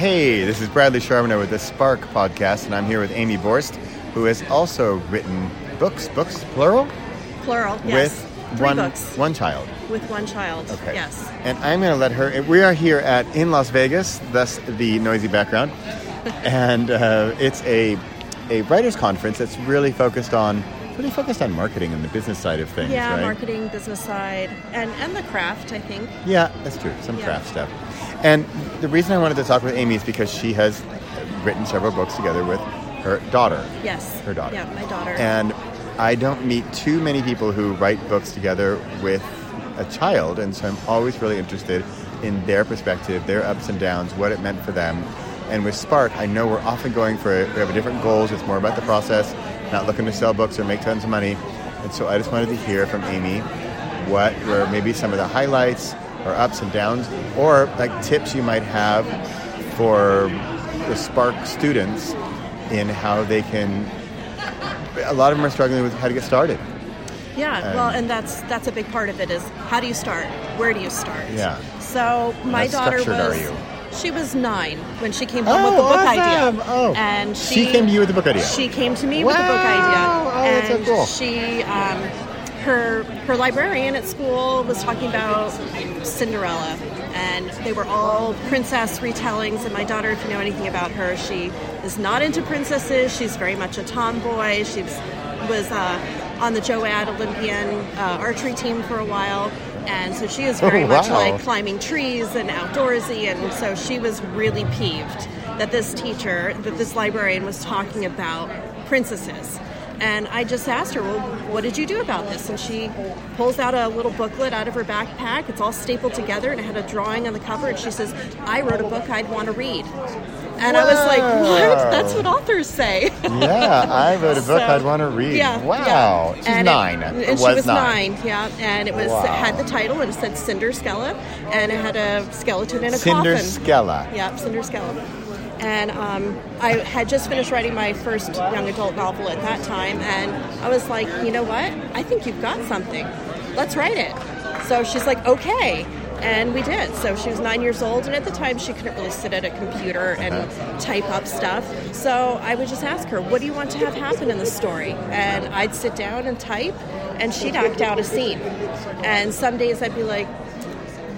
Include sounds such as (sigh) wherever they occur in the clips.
Hey, this is Bradley Charbonneau with the Spark podcast, and I'm here with Amy Borst, who has also written books, books plural, Plural, yes. with Three one books one child. with one child. Okay. Yes. And I'm going to let her. We are here at in Las Vegas, thus the noisy background, (laughs) and uh, it's a a writers conference that's really focused on really focused on marketing and the business side of things. Yeah, right? marketing, business side, and and the craft. I think. Yeah, that's true. Some Yeah. craft stuff. And the reason I wanted to talk with Amy is because she has written several books together with her daughter. Yes. Her daughter. Yeah, my daughter. And I don't meet too many people who write books together with a child, and so I'm always really interested in their perspective, their ups and downs, what it meant for them. And with Spark, I know we're often going for it, we have different goals. It's more about the process, not looking to sell books or make tons of money. And so I just wanted to hear from Amy what were maybe some of the highlights or ups and downs, or like tips you might have for the Spark students in how they can a lot of them are struggling with how to get started. yeah. well, and that's that's a big part of it. Is how do you start? Where do you start? Yeah. So my How daughter was. are you? She was nine when she came home Oh, with the book awesome. idea. Oh. and She she, came to you with the book idea? She came to me with the book idea, Oh, that's so and cool. she, um, her her librarian at school was talking about Cinderella, and they were all princess retellings. And my daughter, if you know anything about her, she is not into princesses. She's very much a tomboy. She was, was uh, on the Joad Olympian uh, archery team for a while. And so she is very Oh, much like climbing trees and outdoorsy. And so she was really peeved that this teacher, that this librarian was talking about princesses. And I just asked her, well, what did you do about this? And she pulls out a little booklet out of her backpack. It's all stapled together and it had a drawing on the cover. And she says, I wrote a book I'd want to read. And I was like, what? That's what authors say. Yeah, I wrote a book (laughs) So, I'd want to read. Yeah. Wow. yeah. She's And it- nine. and Or she was was nine. nine. Yeah. And it was Wow. it had the title and it said Cinder Skella, and it had a skeleton in a Cinder coffin. Cinder Skella. Yeah, Cinder Skella. And um, I had just finished writing my first young adult novel at that time, and I was like, you know what? I think you've got something. Let's write it. So she's like, okay. And we did. So she was nine years old, and at the time she couldn't really sit at a computer and type up stuff. So I would just ask her, what do you want to have happen in the story? And I'd sit down and type, and she'd act out a scene. And some days I'd be like,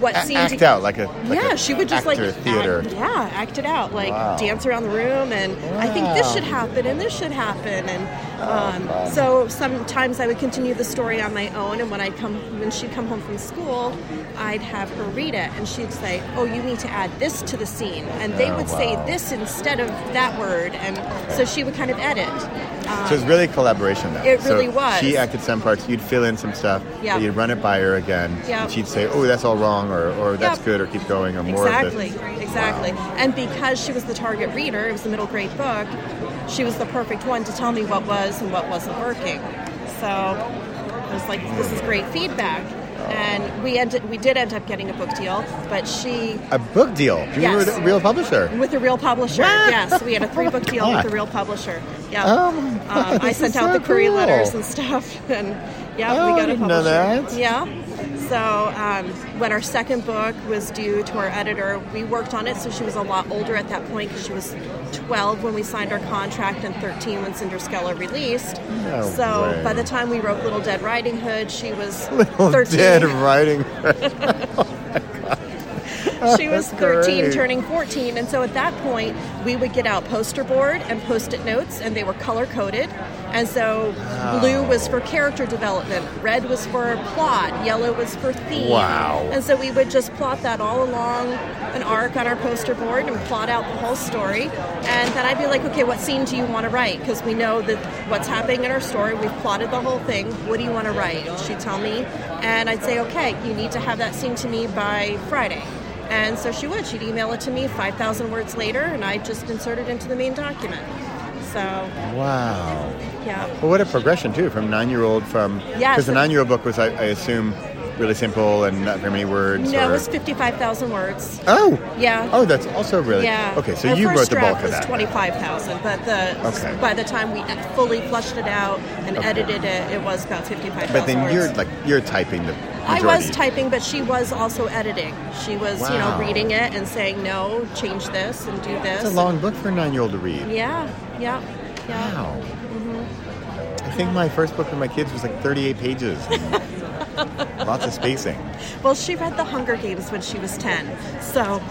what A- scene act do- out like a like yeah, a she would just like theater. Act, yeah, act it out, like Wow. dance around the room, and I think this should happen, and this should happen, and Oh, um, so sometimes I would continue the story on my own, and when I come when she'd come home from school, I'd have her read it, and she'd say, "Oh, you need to add this to the scene," and they Oh, would say this instead of that word, and so she would kind of edit. Um, So it's really collaboration though. It So really was. She acted some parts, you'd fill in some stuff, Yeah. you'd run it by her again, Yeah. and she'd say, oh, that's all wrong, or, or that's Yep. good, or keep going, or more Exactly, exactly. Wow. And because she was the target reader, it was a middle grade book, she was the perfect one to tell me what was and what wasn't working. So I was like, this is great feedback. And we ended, we did end up getting a book deal, but she, A book deal. You Yes. were the real publisher. with a real publisher, What? yes, we had a three book deal with a real publisher. Yeah. Oh um, I (laughs) sent out so the query cool. letters and stuff, (laughs) and yeah, Oh, we got a publisher. that. Yeah. So um, when our second book was due to our editor, we worked on it. So she was a lot older at that point because she was 12 when we signed our contract and 13 when Cinder Skella released. No so way. by the time we wrote Little Dead Riding Hood, she was (laughs) Little 13. dead writing. (laughs) Oh she was That's 13 great. turning 14 and so at that point we would get out poster board and post-it notes and they were color coded and so blue was for character development red was for plot yellow was for theme. Wow. and so we would just plot that all along an arc on our poster board and plot out the whole story. And then i'd be like okay what scene do you want to write? Because we know that what's happening in our story we've plotted the whole thing. What do you want to write? She'd tell me. And i'd say okay you need to have that scene to me by friday. And so she would. She'd email it to me 5,000 words later, and I'd just insert it into the main document. So, wow. yeah. Well, what a progression too, from nine-year-old from Yes. because the nine-year-old book was, I, I assume, really simple and not very many words? No, or- it was 55,000 words. Oh. Yeah. Oh, that's also really. Yeah. Okay, so Our you wrote the bulk of was that. 25,000, but the Okay. by the time we fully flushed it out and edited it, it was about 55,000 But then words. you're like you're typing the. Majority. I was typing, but she was also editing. She was, you know, reading it and saying, no, change this and do this. It's a long book for a nine-year-old to read. Yeah, yeah, yeah. Wow. Mm-hmm. I think my first book for my kids was like 38 pages. (laughs) (laughs) lots of spacing. Well, she read The Hunger Games when she was 10, so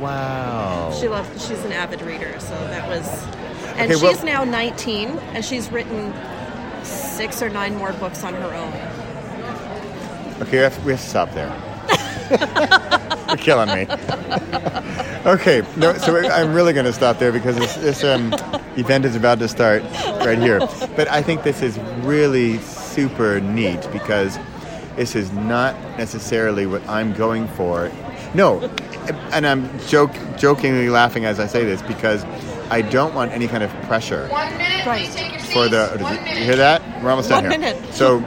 Wow. she loved. She's an avid reader, so that was. And Okay, well- she's now 19, and she's written six or nine more books on her own. Okay, we have, we have to stop there. (laughs) You're killing me. (laughs) okay, no, so I'm really going to stop there because this, this um, event is about to start right here. But I think this is really super neat because this is not necessarily what I'm going for. No, and I'm joke, jokingly laughing as I say this because I don't want any kind of pressure One minute, Right. please take your seats. for the. One You minute. hear that? We're almost done One here. minute. So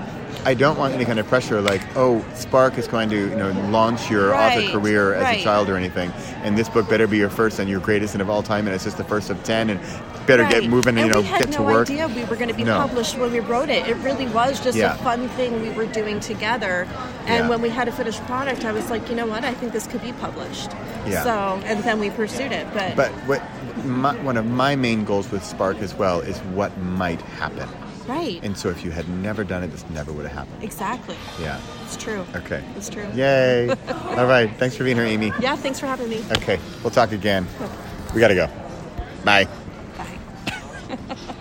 I don't want any kind of pressure like, oh, Spark is going to you know launch your Right, author career as right. a child or anything, and this book better be your first and your greatest and of all time, and it's just the first of ten, and better Right. get moving and, you know we had get no to work. idea we were going to be No. published when we wrote it. It really was just Yeah. a fun thing we were doing together. And Yeah. when we had a finished product, I was like, you know what? I think this could be published. Yeah. So, and then we pursued it. But, But what my, one of my main goals with Spark as well is what might happen. Right, And so if you had never done it, this never would have happened. exactly. Yeah. It's true. Okay. It's true. Yay. (laughs) all right. Thanks for being here, Amy. Yeah. Thanks for having me. Okay. We'll talk again. We got to go. Bye. Bye. (laughs)